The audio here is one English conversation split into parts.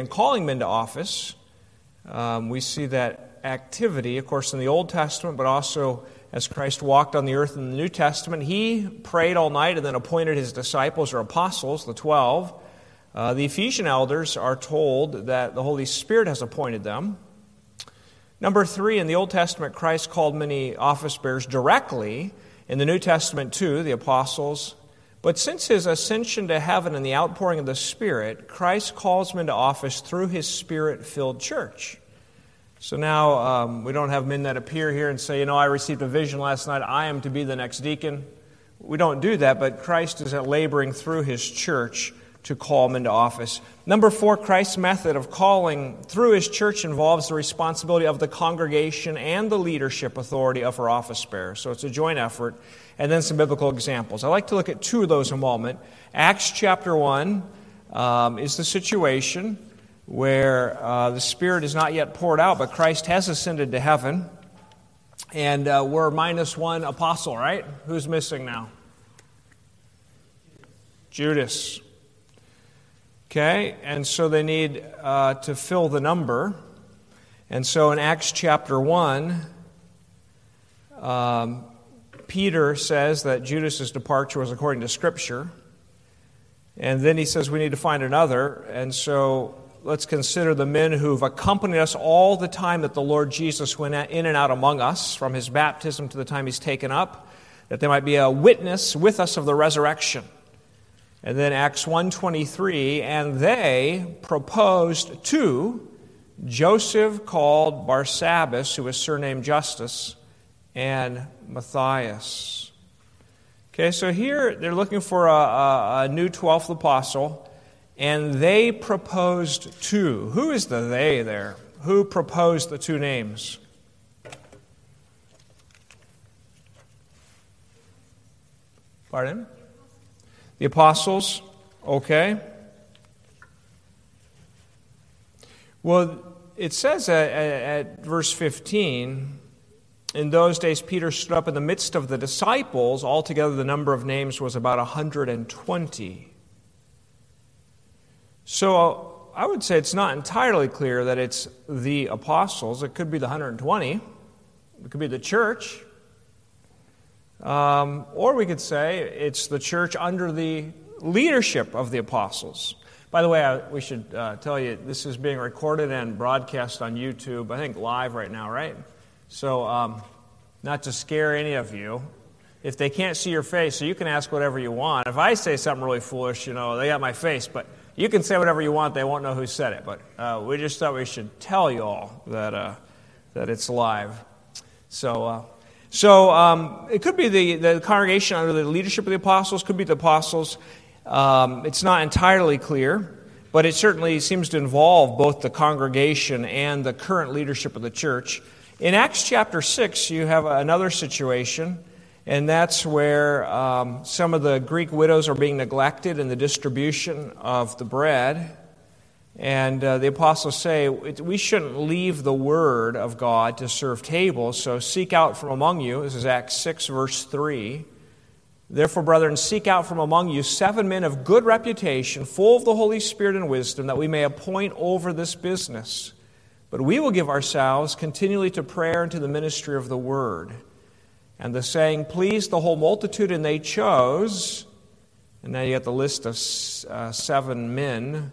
and calling men to office. Um, we see that activity, of course, in the Old Testament, but also as Christ walked on the earth in the New Testament. He prayed all night and then appointed his disciples or apostles, the twelve. Uh, the Ephesian elders are told that the Holy Spirit has appointed them. Number three, in the Old Testament, Christ called many office bearers directly. In the New Testament, too, the apostles. But since his ascension to heaven and the outpouring of the Spirit, Christ calls men to office through his Spirit filled church. So now um, we don't have men that appear here and say, you know, I received a vision last night, I am to be the next deacon. We don't do that, but Christ is laboring through his church to call men to office. Number four, Christ's method of calling through his church involves the responsibility of the congregation and the leadership authority of her office bearers. So it's a joint effort. And then some biblical examples. I'd like to look at two of those in a moment. Acts chapter 1 um, is the situation where uh, the Spirit is not yet poured out, but Christ has ascended to heaven. And uh, we're minus one apostle, right? Who's missing now? Judas. Okay, and so they need uh, to fill the number. And so in Acts chapter 1, um, Peter says that Judas's departure was according to Scripture. And then he says we need to find another. And so let's consider the men who've accompanied us all the time that the Lord Jesus went in and out among us, from his baptism to the time he's taken up, that they might be a witness with us of the resurrection. And then Acts 1:23, and they proposed to Joseph called Barsabbas, who was surnamed Justus, and Matthias. Okay, so here they're looking for a, a, a new 12th apostle, and they proposed two. Who is the they there? Who proposed the two names? Pardon? The apostles, okay. Well, it says at, at, verse 15, in those days Peter stood up in the midst of the disciples. Altogether, the number of names was about 120. So I would say it's not entirely clear that it's the apostles. It could be the 120, it could be the church. Um, or we could say it's the church under the leadership of the apostles. By the way, I, we should uh, tell you this is being recorded and broadcast on YouTube, I think live right now, right? So, um, not to scare any of you, if they can't see your face, so you can ask whatever you want. If I say something really foolish, you know, they got my face, but you can say whatever you want, they won't know who said it. But uh, we just thought we should tell you all that, uh, that it's live. So, uh, so um, it could be the, the congregation under the leadership of the apostles, could be the apostles. Um, it's not entirely clear, but it certainly seems to involve both the congregation and the current leadership of the church. In Acts chapter 6, you have another situation, and that's where um, some of the Greek widows are being neglected in the distribution of the bread. And uh, the apostles say we shouldn't leave the word of God to serve tables, so seek out from among you. This is Acts 6, verse 3. Therefore, brethren, seek out from among you seven men of good reputation, full of the Holy Spirit and wisdom, that we may appoint over this business. But we will give ourselves continually to prayer and to the ministry of the word. And the saying pleased the whole multitude, and they chose. And now you get the list of uh, seven men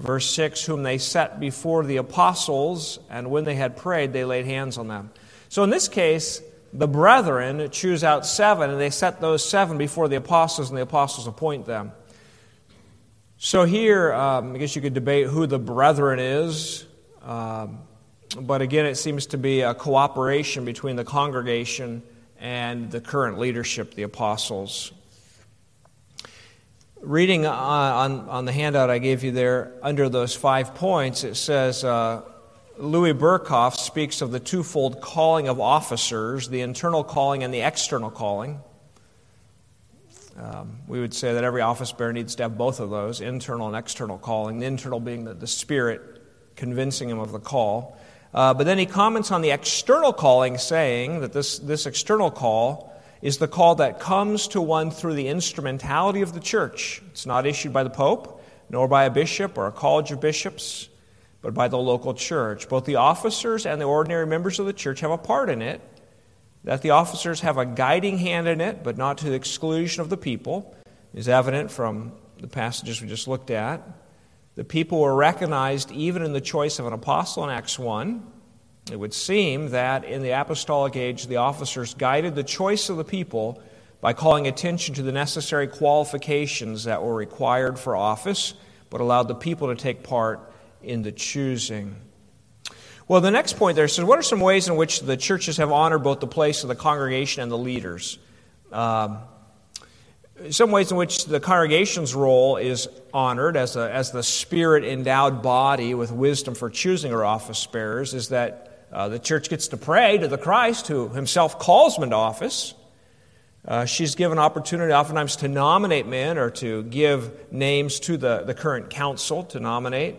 Verse 6 Whom they set before the apostles, and when they had prayed, they laid hands on them. So in this case, the brethren choose out seven, and they set those seven before the apostles, and the apostles appoint them. So here, um, I guess you could debate who the brethren is, um, but again, it seems to be a cooperation between the congregation and the current leadership, the apostles. Reading on, on the handout I gave you there, under those five points, it says uh, Louis Berkhof speaks of the twofold calling of officers the internal calling and the external calling. Um, we would say that every office bearer needs to have both of those internal and external calling, the internal being the, the Spirit convincing him of the call. Uh, but then he comments on the external calling, saying that this, this external call is the call that comes to one through the instrumentality of the church. It's not issued by the Pope, nor by a bishop or a college of bishops, but by the local church. Both the officers and the ordinary members of the church have a part in it, that the officers have a guiding hand in it, but not to the exclusion of the people, is evident from the passages we just looked at. The people were recognized even in the choice of an apostle in Acts 1. It would seem that in the apostolic age, the officers guided the choice of the people by calling attention to the necessary qualifications that were required for office, but allowed the people to take part in the choosing. Well, the next point there says, What are some ways in which the churches have honored both the place of the congregation and the leaders? Um, some ways in which the congregation's role is honored as, a, as the spirit endowed body with wisdom for choosing her office bearers is that uh, the church gets to pray to the Christ who himself calls them into office. Uh, she's given opportunity oftentimes to nominate men or to give names to the, the current council to nominate.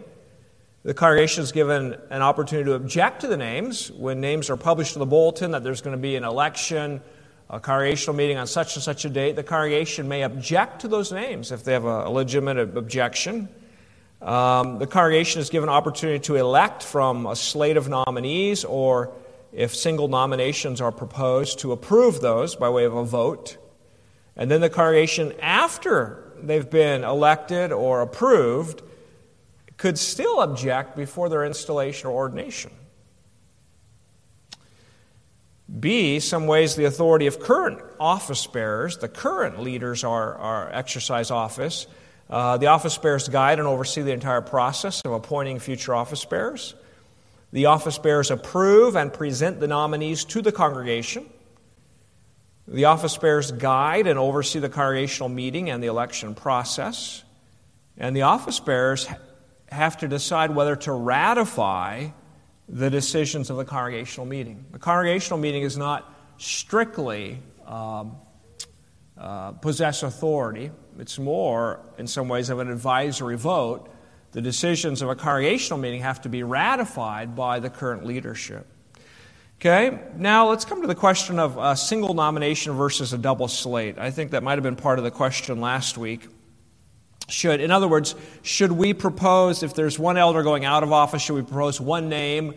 The congregation is given an opportunity to object to the names when names are published in the bulletin that there's going to be an election a congregational meeting on such and such a date, the congregation may object to those names if they have a, legitimate objection. Um, the congregation is given opportunity to elect from a slate of nominees, or if single nominations are proposed, to approve those by way of a vote. And then the congregation, after they've been elected or approved, could still object before their installation or ordination. B, some ways the authority of current office bearers, the current leaders are, are exercise office. Uh, the office bearers guide and oversee the entire process of appointing future office bearers. The office bearers approve and present the nominees to the congregation. The office bearers guide and oversee the congregational meeting and the election process. And the office bearers have to decide whether to ratify the decisions of the congregational meeting. The congregational meeting is not strictly um, uh, possess authority. It's more, in some ways, of an advisory vote. The decisions of a congregational meeting have to be ratified by the current leadership. Okay, now let's come to the question of a single nomination versus a double slate. I think that might have been part of the question last week. Should, in other words, should we propose, if there's one elder going out of office, should we propose one name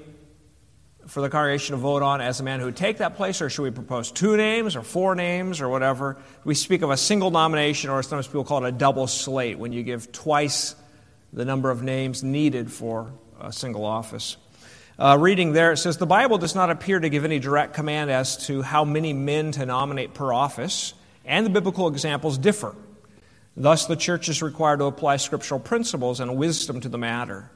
for the congregation to vote on as a man who would take that place, or should we propose two names or four names or whatever? We speak of a single nomination, or sometimes people call it a double slate, when you give twice the number of names needed for a single office. Uh, reading there, it says the Bible does not appear to give any direct command as to how many men to nominate per office, and the biblical examples differ. Thus, the church is required to apply scriptural principles and wisdom to the matter.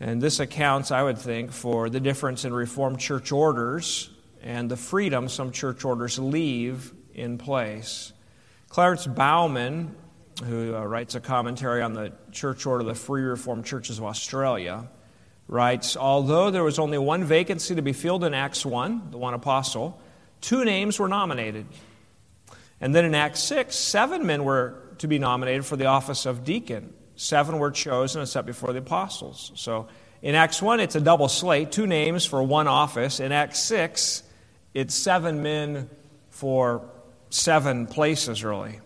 And this accounts, I would think, for the difference in Reformed church orders and the freedom some church orders leave in place. Clarence Bouwman, who uh, writes a commentary on the church order of the Free Reformed Churches of Australia, writes Although there was only one vacancy to be filled in Acts 1, the one apostle, two names were nominated. And then in Acts 6, seven men were to be nominated for the office of deacon. Seven were chosen and set before the apostles. So in Acts 1, it's a double slate, two names for one office. In Acts 6, it's seven men for seven places, really.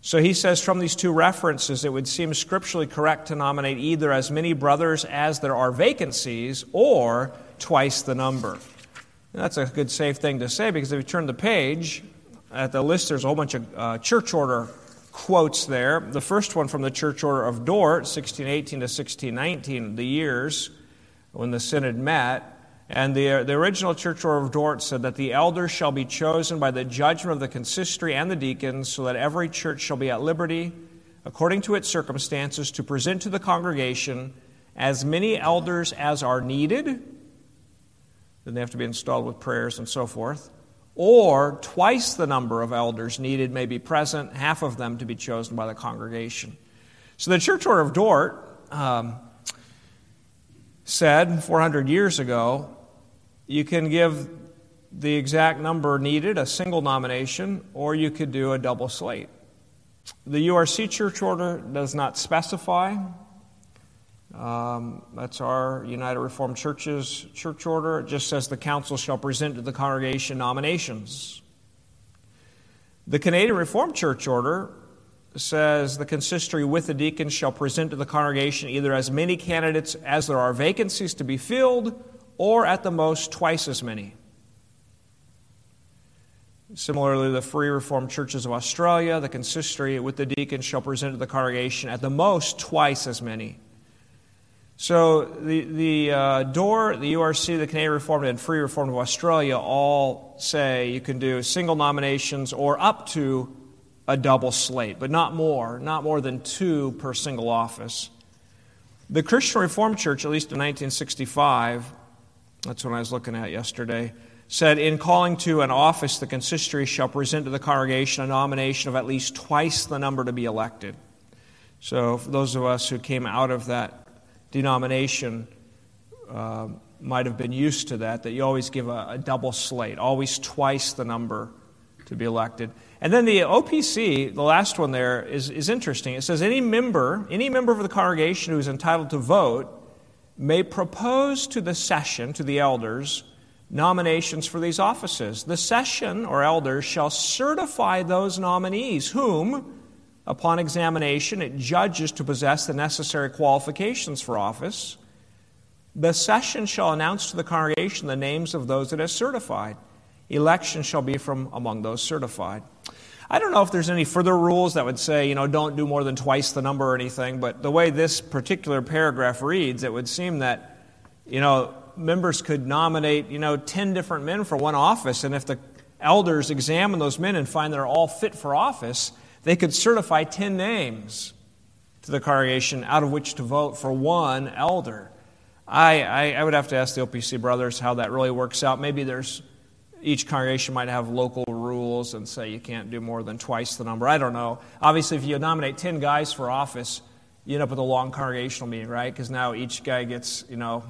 So he says from these two references, it would seem scripturally correct to nominate either as many brothers as there are vacancies or twice the number. And that's a good, safe thing to say because if you turn the page at the list, there's a whole bunch of uh, church order quotes there. The first one from the Church Order of Dort, 1618 to 1619, the years when the synod met. And the, the original Church Order of Dort said that the elders shall be chosen by the judgment of the consistory and the deacons, so that every church shall be at liberty, according to its circumstances, to present to the congregation as many elders as are needed. Then they have to be installed with prayers and so forth or twice the number of elders needed may be present, half of them to be chosen by the congregation. So the Church Order of Dort um, said 400 years ago you can give the exact number needed, a single nomination, or you could do a double slate. The URC Church Order does not specify um, that's our United Reformed Churches church order. It just says the council shall present to the congregation nominations. The Canadian Reformed Church order says the consistory with the deacons shall present to the congregation either as many candidates as there are vacancies to be filled, or at the most twice as many. Similarly, the Free Reformed Churches of Australia, the consistory with the deacons shall present to the congregation at the most twice as many. So the, the uh, Dort, the URC, the Canadian Reformed, and Free Reformed of Australia all say you can do single nominations or up to a double slate, but not more, not more than two per single office. The Christian Reformed Church, at least in 1965, that's what I was looking at yesterday, said, In calling to an office, the consistory shall present to the congregation a nomination of at least twice the number to be elected. So, for those of us who came out of that denomination, uh, might have been used to that, that you always give a, a double slate, always twice the number to be elected. And then the OPC, the last one there, is, is interesting. It says any member, any member of the congregation who is entitled to vote may propose to the session, to the elders, nominations for these offices. The session or elders shall certify those nominees whom, upon examination, it judges to possess the necessary qualifications for office. The session shall announce to the congregation the names of those it has certified. Election shall be from among those certified. I don't know if there's any further rules that would say, you know, don't do more than twice the number or anything, but the way this particular paragraph reads, it would seem that, you know, members could nominate, you know, 10 different men for one office, and if the elders examine those men and find they're all fit for office, they could certify 10 names to the congregation out of which to vote for one elder. I, I, I would have to ask the OPC brothers how that really works out. Maybe there's each congregation might have local rules and say you can't do more than twice the number. I don't know. Obviously, if you nominate 10 guys for office, you end up with a long congregational meeting, right? Because now each guy gets, you know,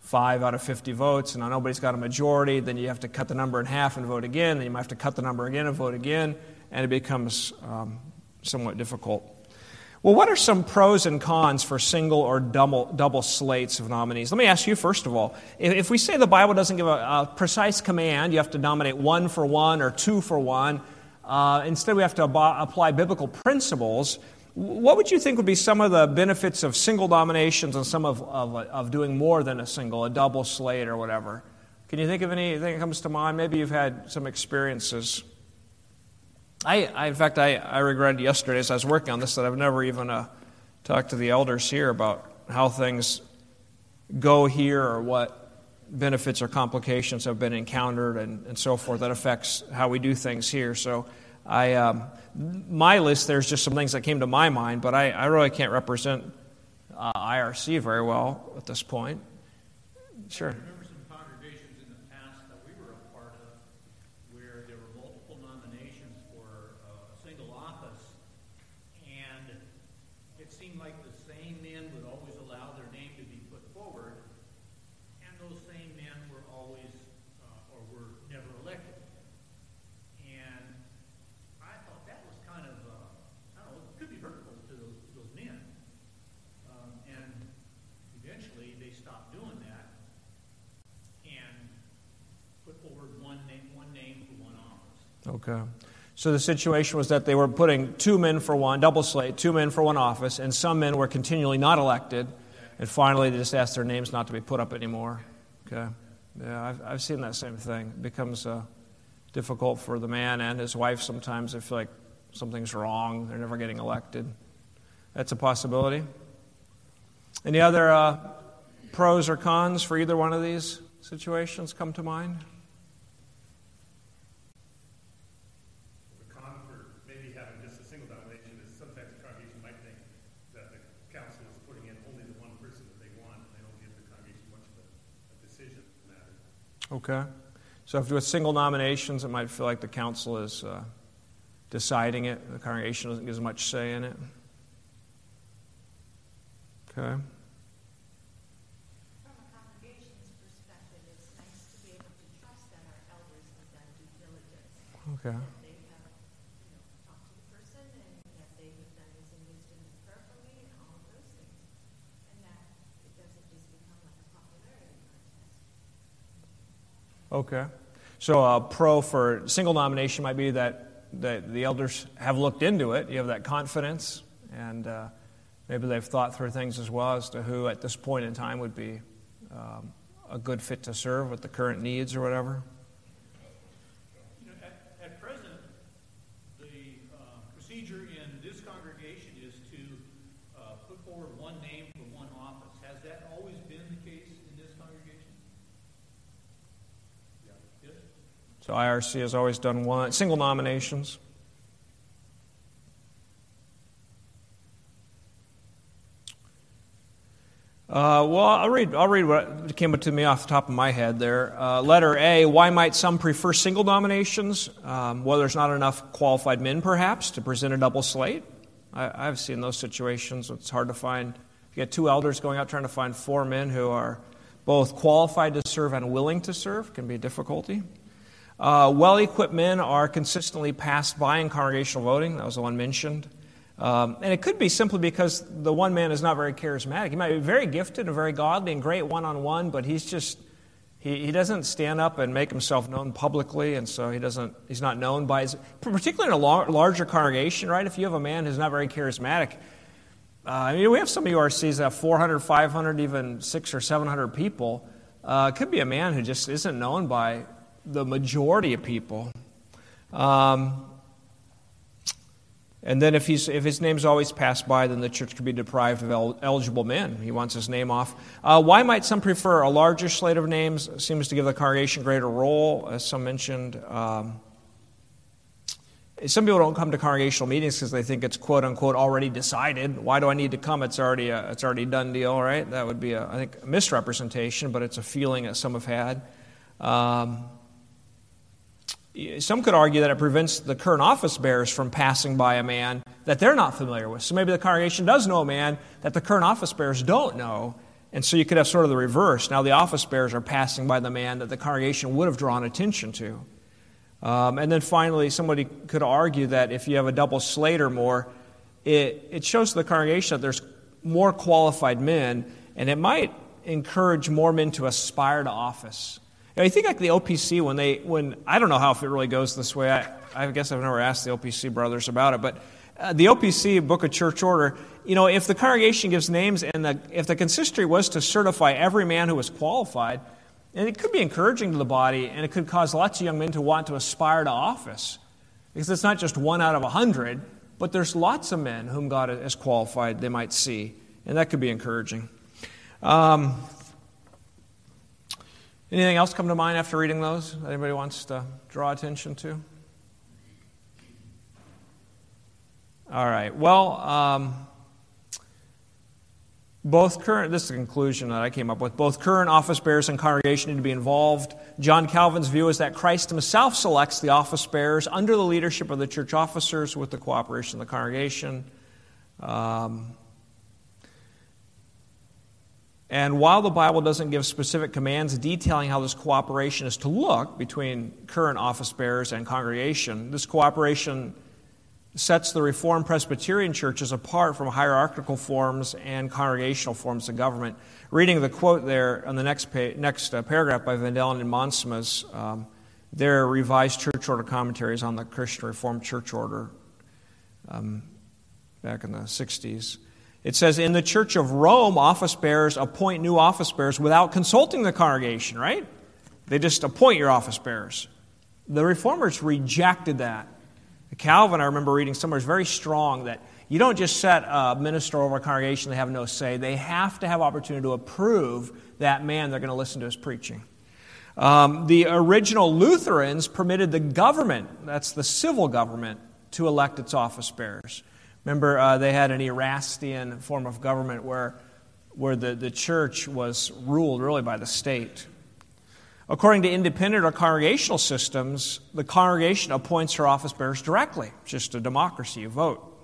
five out of 50 votes, and now nobody's got a majority, then you have to cut the number in half and vote again, then you might have to cut the number again and vote again, and it becomes um, somewhat difficult. Well, what are some pros and cons for single or double, double slates of nominees? Let me ask you, first of all, if we say the Bible doesn't give a, a precise command, you have to nominate one for one or two for one, uh, instead we have to ab- apply biblical principles. What would you think would be some of the benefits of single nominations and some of, of, of doing more than a single, a double slate or whatever? Can you think of anything that comes to mind? Maybe you've had some experiences. I, I in fact, I, I regretted yesterday as I was working on this that I've never even uh, talked to the elders here about how things go here or what benefits or complications have been encountered and, and so forth that affects how we do things here. So I, um, my list, there's just some things that came to my mind, but I, I really can't represent uh, IRC very well at this point. Sure. So the situation was that they were putting two men for one, double slate, two men for one office, and some men were continually not elected, and finally they just asked their names not to be put up anymore. Okay. Yeah, I've, I've seen that same thing. It becomes uh, difficult for the man and his wife sometimes. They feel like something's wrong, they're never getting elected. That's a possibility. Any other uh, pros or cons for either one of these situations come to mind? Okay. So if with single nominations, it might feel like the council is uh, deciding it. The congregation doesn't get as much say in it. Okay. Okay. Okay. So a pro for single nomination might be that the, the elders have looked into it. You have that confidence, and uh, maybe they've thought through things as well as to who at this point in time would be um, a good fit to serve with the current needs or whatever. So IRC has always done one single nominations. Uh, well, I'll read, I'll read what came to me off the top of my head there. Uh, letter A Why might some prefer single nominations? Um, well, there's not enough qualified men, perhaps, to present a double slate. I, have seen those situations. It's hard to find. If you get two elders going out trying to find four men who are both qualified to serve and willing to serve, can be a difficulty. Uh, well equipped men are consistently passed by in congregational voting. That was the one mentioned. Um, and it could be simply because the one man is not very charismatic. He might be very gifted and very godly and great one on one, but he's just, he, he doesn't stand up and make himself known publicly, and so he doesn't, he's not known by his, particularly in a lar- larger congregation, right? If you have a man who's not very charismatic, uh, I mean, we have some URCs that have 400, 500, even six or 700 people. Uh, it could be a man who just isn't known by the majority of people. Um, and then if, he's, if his name's always passed by, then the church could be deprived of el- eligible men. He wants his name off. Uh, why might some prefer a larger slate of names? Seems to give the congregation greater role, as some mentioned. Um, some people don't come to congregational meetings because they think it's quote unquote already decided. Why do I need to come? It's already a, it's already done deal, right? That would be a, I think a misrepresentation, but it's a feeling that some have had. Um, some could argue that it prevents the current office bearers from passing by a man that they're not familiar with. So maybe the congregation does know a man that the current office bearers don't know. And so you could have sort of the reverse. Now the office bearers are passing by the man that the congregation would have drawn attention to. Um, and then finally, somebody could argue that if you have a double slate or more, it, it shows the congregation that there's more qualified men, and it might encourage more men to aspire to office. Know, I think like the OPC when they when I don't know how if it really goes this way. I, I guess I've never asked the OPC brothers about it, but uh, the OPC Book of Church Order. You know, if the congregation gives names and the, if the consistory was to certify every man who was qualified, and it could be encouraging to the body, and it could cause lots of young men to want to aspire to office, because it's not just one out of a hundred, but there's lots of men whom God has qualified. They might see, and that could be encouraging. Um, Anything else come to mind after reading those anybody wants to draw attention to? All right. Well, um, both current, this is the conclusion that I came up with. Both current office bearers and congregation need to be involved. John Calvin's view is that Christ himself selects the office bearers under the leadership of the church officers with the cooperation of the congregation. Um, and while the Bible doesn't give specific commands detailing how this cooperation is to look between current office bearers and congregation, this cooperation sets the Reformed Presbyterian churches apart from hierarchical forms and congregational forms of government. Reading the quote there on the next, next uh, paragraph by Van and Monsma's, um, their revised church order commentaries on the Christian Reformed Church Order um, back in the 60s. It says, in the Church of Rome, office bearers appoint new office bearers without consulting the congregation, right? They just appoint your office bearers. The reformers rejected that. Calvin, I remember reading somewhere, is very strong that you don't just set a minister over a congregation, they have no say. They have to have opportunity to approve that man they're going to listen to his preaching. Um, the original Lutherans permitted the government, that's the civil government, to elect its office bearers. Remember, uh, they had an Erastian form of government where, where the, the church was ruled really by the state. According to independent or congregational systems, the congregation appoints her office bearers directly. Just a democracy, you vote.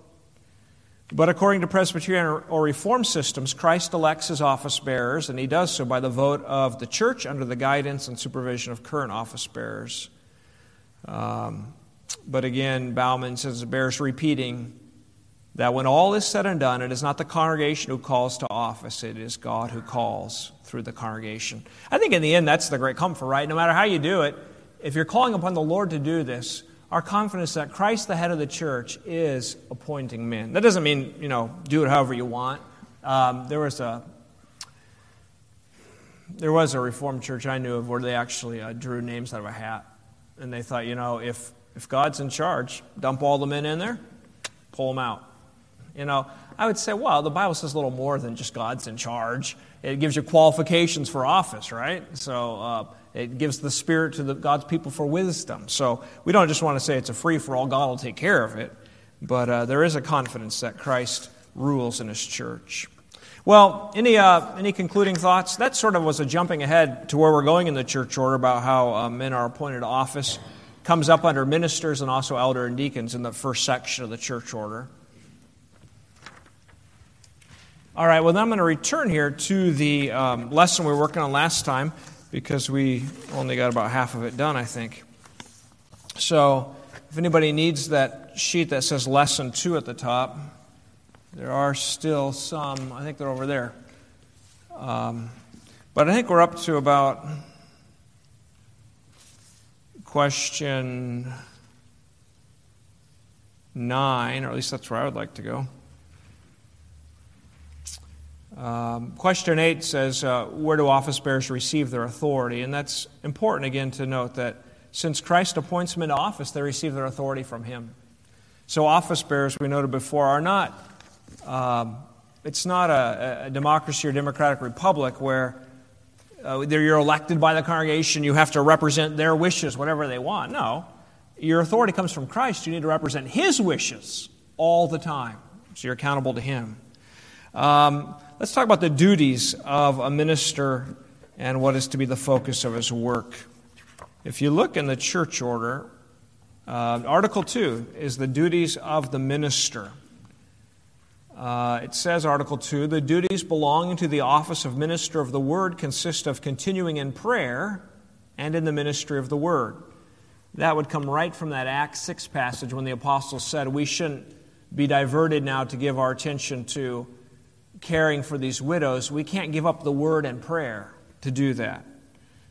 But according to Presbyterian or, or Reformed systems, Christ elects his office bearers, and he does so by the vote of the church under the guidance and supervision of current office bearers. Um, but again, Bouwman says it bears repeating that when all is said and done, it is not the congregation who calls to office, it is God who calls through the congregation. I think in the end, that's the great comfort, right? No matter how you do it, if you're calling upon the Lord to do this, our confidence that Christ, the head of the church, is appointing men. That doesn't mean, you know, do it however you want. Um, there was a there was a Reformed church I knew of where they actually uh, drew names out of a hat, and they thought, you know, if if God's in charge, dump all the men in there, pull them out. You know, I would say, well, the Bible says a little more than just God's in charge. It gives you qualifications for office, right? So uh, it gives the Spirit to the, God's people for wisdom. So we don't just want to say it's a free for all, God will take care of it. But uh, there is a confidence that Christ rules in His church. Well, any, uh, any concluding thoughts? That sort of was a jumping ahead to where we're going in the church order about how uh, men are appointed to office. Comes up under ministers and also elder and deacons in the first section of the church order. All right, well, then I'm going to return here to the um, lesson we were working on last time because we only got about half of it done, I think. So, if anybody needs that sheet that says lesson two at the top, there are still some, I think they're over there. Um, but I think we're up to about question nine, or at least that's where I would like to go. Um, question 8 says, uh, Where do office bearers receive their authority? And that's important again to note that since Christ appoints them into office, they receive their authority from Him. So, office bearers, we noted before, are not, um, it's not a, a, democracy or democratic republic where uh, you're elected by the congregation, you have to represent their wishes, whatever they want. No. Your authority comes from Christ. You need to represent His wishes all the time. So, you're accountable to Him. Um, Let's talk about the duties of a minister and what is to be the focus of his work. If you look in the church order, uh, Article 2 is the duties of the minister. Uh, it says, Article 2, the duties belonging to the office of minister of the word consist of continuing in prayer and in the ministry of the word. That would come right from that Acts 6 passage when the apostles said we shouldn't be diverted now to give our attention to caring for these widows, we can't give up the word and prayer to do that.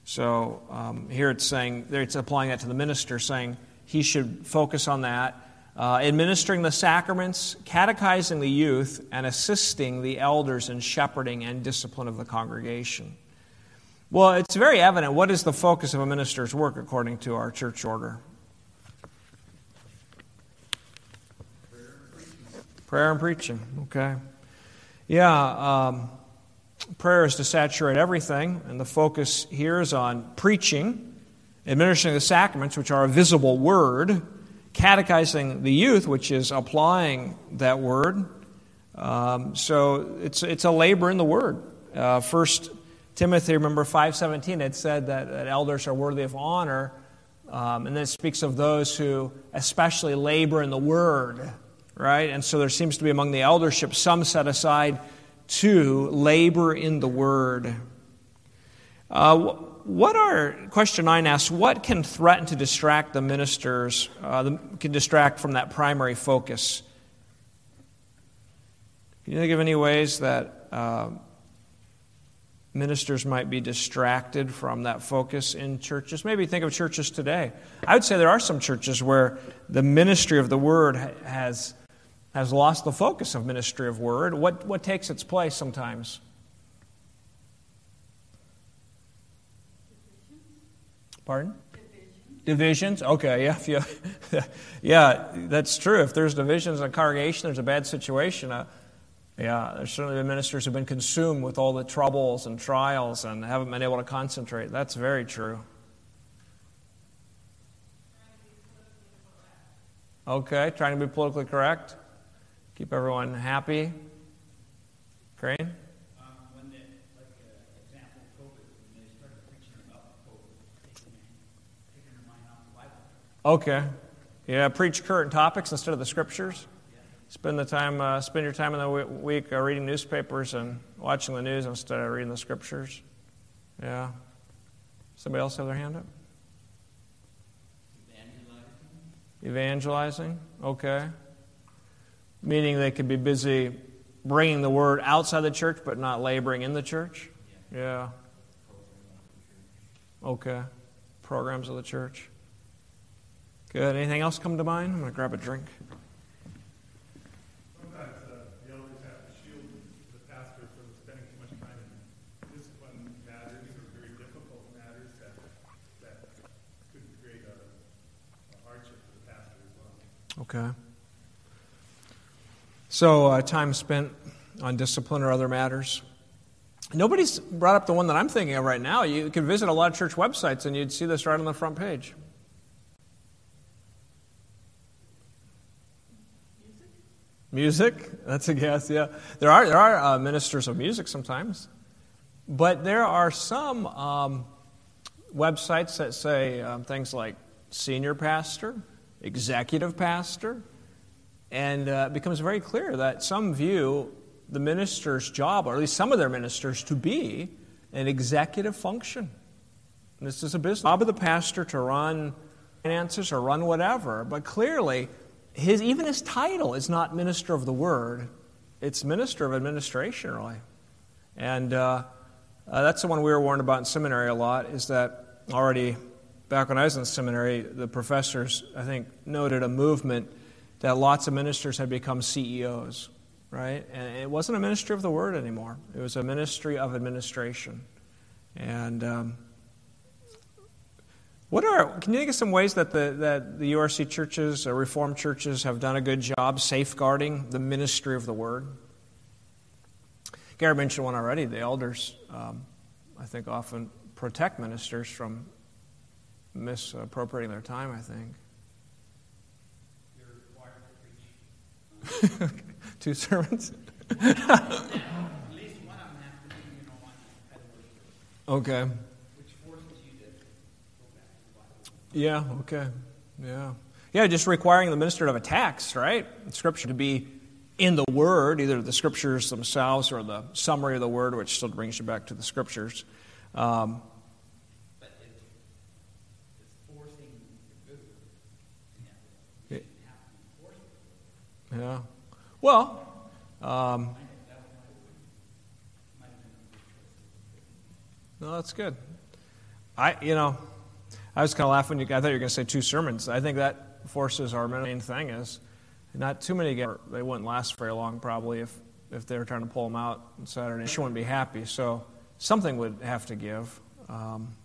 So um, here it's saying, it's applying that to the minister, saying he should focus on that. Uh, administering the sacraments, catechizing the youth, and assisting the elders in shepherding and discipline of the congregation. Well, it's very evident what is the focus of a minister's work according to our church order. Prayer and preaching, okay. Yeah, um, prayer is to saturate everything, and the focus here is on preaching, administering the sacraments, which are a visible word, catechizing the youth, which is applying that word. Um, so it's, it's a labor in the word. Uh, First Timothy, remember 5.17, it said that, that elders are worthy of honor. Um, and then it speaks of those who especially labor in the word right? And so there seems to be among the eldership some set aside to labor in the word. Uh, what are, question 9 asks, what can threaten to distract the ministers, uh, the, can distract from that primary focus? Can you think of any ways that uh, ministers might be distracted from that focus in churches? Maybe think of churches today. I would say there are some churches where the ministry of the word has has lost the focus of ministry of word. What, what takes its place sometimes? Pardon? Divisions. Okay, yeah, you, yeah, that's true. If there's divisions in a congregation, there's a bad situation. Uh, yeah, there's certainly been ministers who've been consumed with all the troubles and trials and haven't been able to concentrate. That's very true. Okay, trying to be politically correct. Keep everyone happy. Crane? Okay. Yeah, preach current topics instead of the scriptures. Spend the time, uh, spend your time in the week uh, reading newspapers and watching the news instead of reading the scriptures. Yeah. Somebody else have their hand up? Evangelizing. Evangelizing. Okay meaning they could be busy bringing the word outside the church but not laboring in the church? Yeah. Okay. Programs of the church. Good. Anything else come to mind? I'm going to grab a drink. Sometimes uh, the elders have to shield the pastor from spending too much time in discipline matters or very difficult matters that, that could create a, a hardship for the pastor as well. Okay. So, uh, time spent on discipline or other matters. Nobody's brought up the one that I'm thinking of right now. You could visit a lot of church websites and you'd see this right on the front page. Music? That's a guess, yeah. There are, there are uh, ministers of music sometimes. But there are some um, websites that say um, things like senior pastor, executive pastor, and uh, it becomes very clear that some view the minister's job, or at least some of their ministers, to be an executive function. And this is a business. Job of the pastor to run finances or run whatever, but clearly, his, even his title is not minister of the word, it's minister of administration, really. And uh, uh, that's the one we were warned about in seminary a lot, is that already back when I was in seminary, the professors, I think, noted a movement that lots of ministers had become CEOs, right? And it wasn't a ministry of the word anymore, it was a ministry of administration. And um, what are, can you think of some ways that the, that the URC churches, or Reformed churches, have done a good job safeguarding the ministry of the word? Gary mentioned one already. The elders, um, I think, often protect ministers from misappropriating their time, I think. Two sermons? okay. Yeah, okay. Yeah. Yeah, just requiring the minister of a text, right? Scripture to be in the Word, either the Scriptures themselves or the summary of the Word, which still brings you back to the Scriptures. Um, Yeah. Well, um, no, that's good. I, you know, I was kind of laughing. You, I thought you were going to say two sermons. I think that forces our main thing is not too many. Get, they wouldn't last very long, probably, if if they were trying to pull them out on Saturday. She wouldn't be happy. So something would have to give. Um,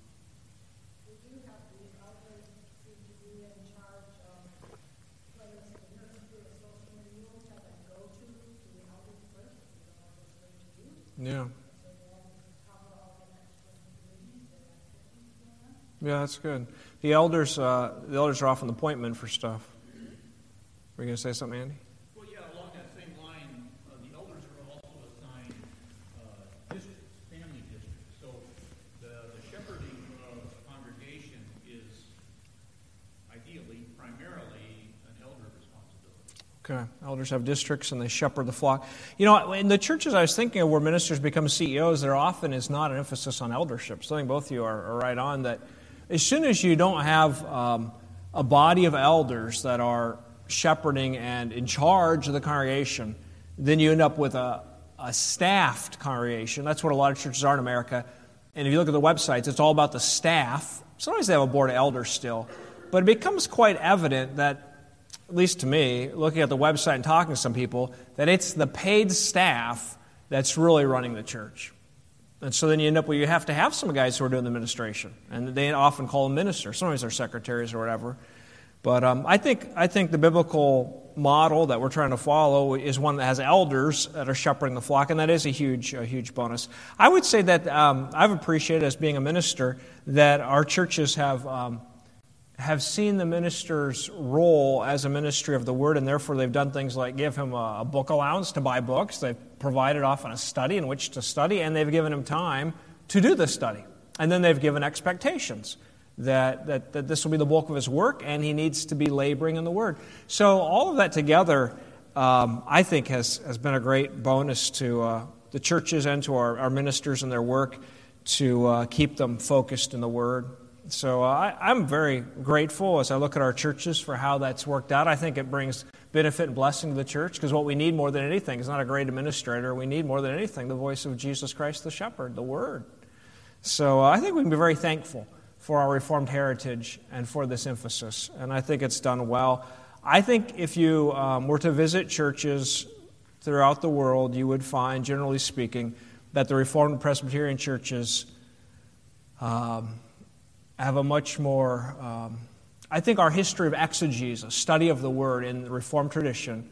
Yeah. Yeah, that's good. The elders, uh, the elders are often the point men for stuff. Were you going to say something, Andy? Well, yeah, along that same line, uh, the elders are also assigned uh, districts, family districts. So the, the shepherding of congregation is ideally, primarily, an elder responsibility. Have districts and they shepherd the flock. You know, in the churches I was thinking of where ministers become CEOs, there often is not an emphasis on eldership. So I think both of you are, are right on that. As soon as you don't have um, a body of elders that are shepherding and in charge of the congregation, then you end up with a, a staffed congregation. That's what a lot of churches are in America. And if you look at the websites, it's all about the staff. Sometimes they have a board of elders still. But it becomes quite evident that, at least to me, looking at the website and talking to some people, that it's the paid staff that's really running the church. And so then you end up where you have to have some guys who are doing the administration. And they often call them ministers. Sometimes they're secretaries or whatever. But um, I, think, I think the biblical model that we're trying to follow is one that has elders that are shepherding the flock, and that is a huge, a huge bonus. I would say that um, I've appreciated as being a minister that our churches have, um, have seen the minister's role as a ministry of the word, and therefore they've done things like give him a, a book allowance to buy books. They've provided often a study in which to study, and they've given him time to do the study. And then they've given expectations that, that, that this will be the bulk of his work and he needs to be laboring in the Word. So, all of that together, um, I think, has, has been a great bonus to uh, the churches and to our, our ministers and their work to uh, keep them focused in the Word. So, uh, I, I'm very grateful as I look at our churches for how that's worked out. I think it brings benefit and blessing to the church because what we need more than anything is not a great administrator. We need more than anything the voice of Jesus Christ the shepherd, the Word. So, uh, I think we can be very thankful for our Reformed heritage and for this emphasis, and I think it's done well. I think if you um, were to visit churches throughout the world, you would find, generally speaking, that the Reformed Presbyterian churches um, have a much more, um, I think our history of exegesis, study of the Word in the Reformed tradition,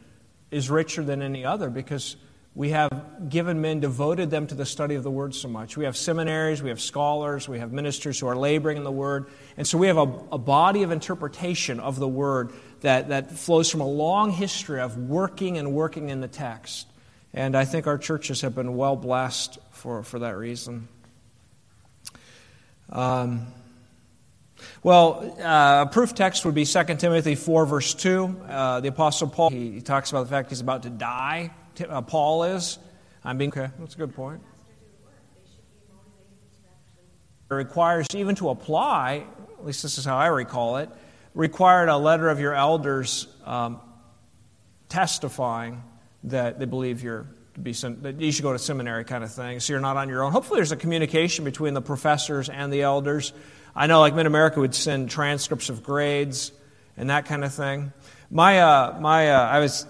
is richer than any other because we have given men, devoted them to the study of the Word so much. We have seminaries, we have scholars, we have ministers who are laboring in the Word. And so we have a, a, body of interpretation of the Word that, that flows from a long history of working and working in the text. And I think our churches have been well blessed for, for that reason. Um, well, uh, a proof text would be 2 Timothy 4, verse 2. Uh, the Apostle Paul, he, he, talks about the fact he's about to die. Uh, Paul is. I'm being, okay, that's a good point. It requires, even to apply, at least this is how I recall it, required a letter of your elders um, testifying that they believe you're to be that you should go to seminary kind of thing so you're not on your own hopefully there's a communication between the professors and the elders i know like mid-america would send transcripts of grades and that kind of thing. My, uh, my uh, i was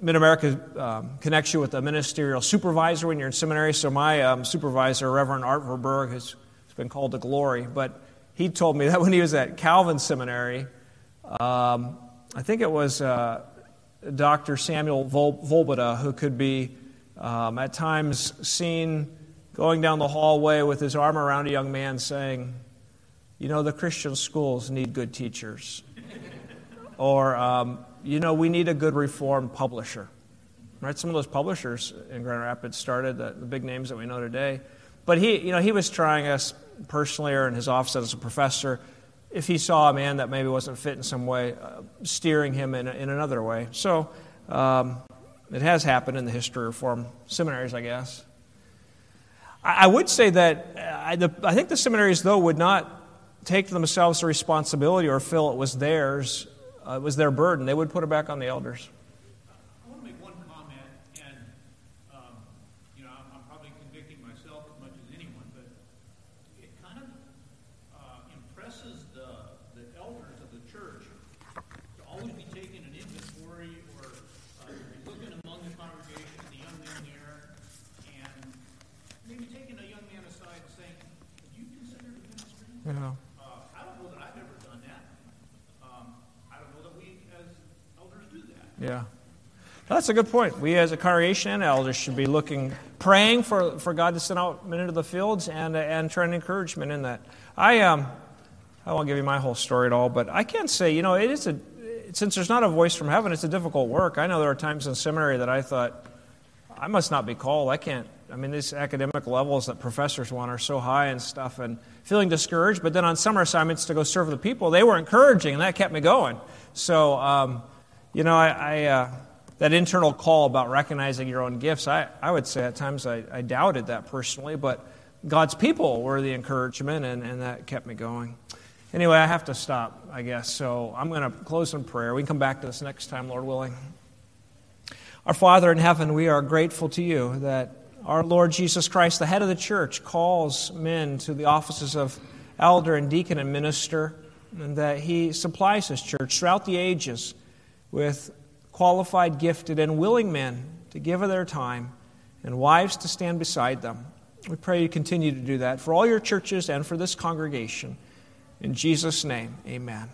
mid-america um, connects you with a ministerial supervisor when you're in seminary. So my um, supervisor reverend art verberg has been called to glory. But he told me that when he was at calvin seminary um, i think it was uh, dr samuel Vol- who could be um, at times seen going down the hallway with his arm around a young man saying, You know, the Christian schools need good teachers. or, um, You know, we need a good reformed publisher. Right? Some of those publishers in Grand Rapids started, the, the big names that we know today. But he, you know, he was trying us personally or in his office as a professor if he saw a man that maybe wasn't fit in some way, uh, steering him in, in another way. So, um, it has happened in the history of Reformed seminaries, I guess. I, I would say that uh, I, the, I think the seminaries, though, would not take to themselves the responsibility or feel it was theirs, uh, it was their burden. They would put it back on the elders. Yeah. Uh, I don't know that I've ever done that. Um, I don't know that we as elders do that. Yeah. That's a good point. We as a congregation and elders should be looking, praying for, for God to send out men into the fields and, and trying encouragement in that. I, um, I won't give you my whole story at all, but I can say, you know, it is a, since there's not a voice from heaven, it's a difficult work. I know there are times in seminary that I thought, I must not be called. I can't, I mean, these academic levels that professors want are so high and stuff, and feeling discouraged. But then on summer assignments to go serve the people, they were encouraging, and that kept me going. So, um, you know, I, I uh, that internal call about recognizing your own gifts, I, I would say at times I, I doubted that personally, but God's people were the encouragement, and, and that kept me going. Anyway, I have to stop, I guess. So I'm going to close in prayer. We can come back to this next time, Lord willing. Our Father in heaven, we are grateful to you that our Lord Jesus Christ, the head of the church, calls men to the offices of elder and deacon and minister, and that he supplies his church throughout the ages with qualified, gifted, and willing men to give of their time and wives to stand beside them. We pray you continue to do that for all your churches and for this congregation. In Jesus' name, amen.